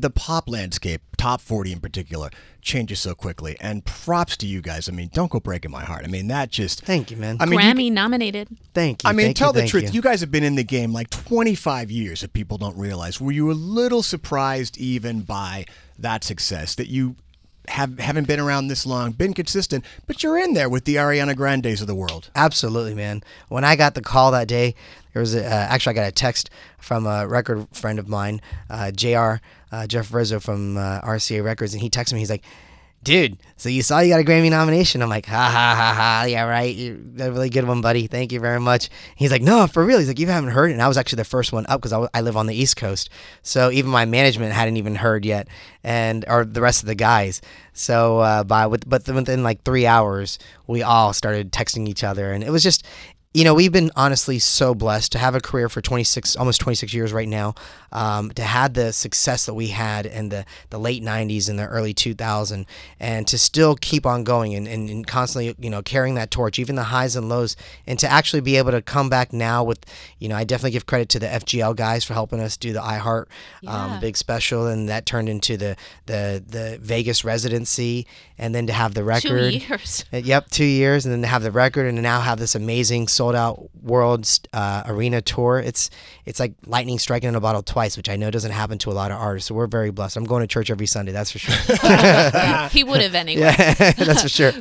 the pop landscape, top 40 in particular, changes so quickly. And props to you guys. I mean, don't go breaking my heart. I mean, that just. Thank you, man. I mean, you- Grammy nominated. thank you. I mean, thank tell you, the truth. You. You. guys have been in the game like 25 years if people don't realize. Were you a little surprised even by that success that you have haven't been around this long, been consistent, but you're in there with the Ariana Grandes of the world. Absolutely, man. When I got the call that day, there was a, uh, actually I got a text from a record friend of mine, uh, Jr. Uh, Jeff Rizzo from uh, RCA Records, and he texted me. He's like, "Dude, so you saw you got a Grammy nomination?" I'm like, "Ha ha ha ha! Yeah, right. You're a really good one, buddy. Thank you very much." He's like, "No, for real." He's like, "You haven't heard it?" And I was actually the first one up because I live on the East Coast, so even my management hadn't even heard yet, and or the rest of the guys. So uh, by with but within like three hours, we all started texting each other, and it was just you know, we've been honestly so blessed to have a career for 26, almost 26 years right now, um, to have the success that we had in the, the late 90s and the early 2000s, and to still keep on going and, and, and constantly, you know, carrying that torch, even the highs and lows, and to actually be able to come back now with, you know, I definitely give credit to the FGL guys for helping us do the iHeart um, Yeah. big special, and that turned into the, the, the Vegas residency, and then to have the record. Two years. Uh, Yep, two years, and then to have the record, and to now have this amazing sold out world uh, arena tour. It's it's like lightning striking in a bottle twice, which I know doesn't happen to a lot of artists. So we're very blessed. I'm going to church every Sunday, that's for sure. he would have anyway. yeah, that's for sure.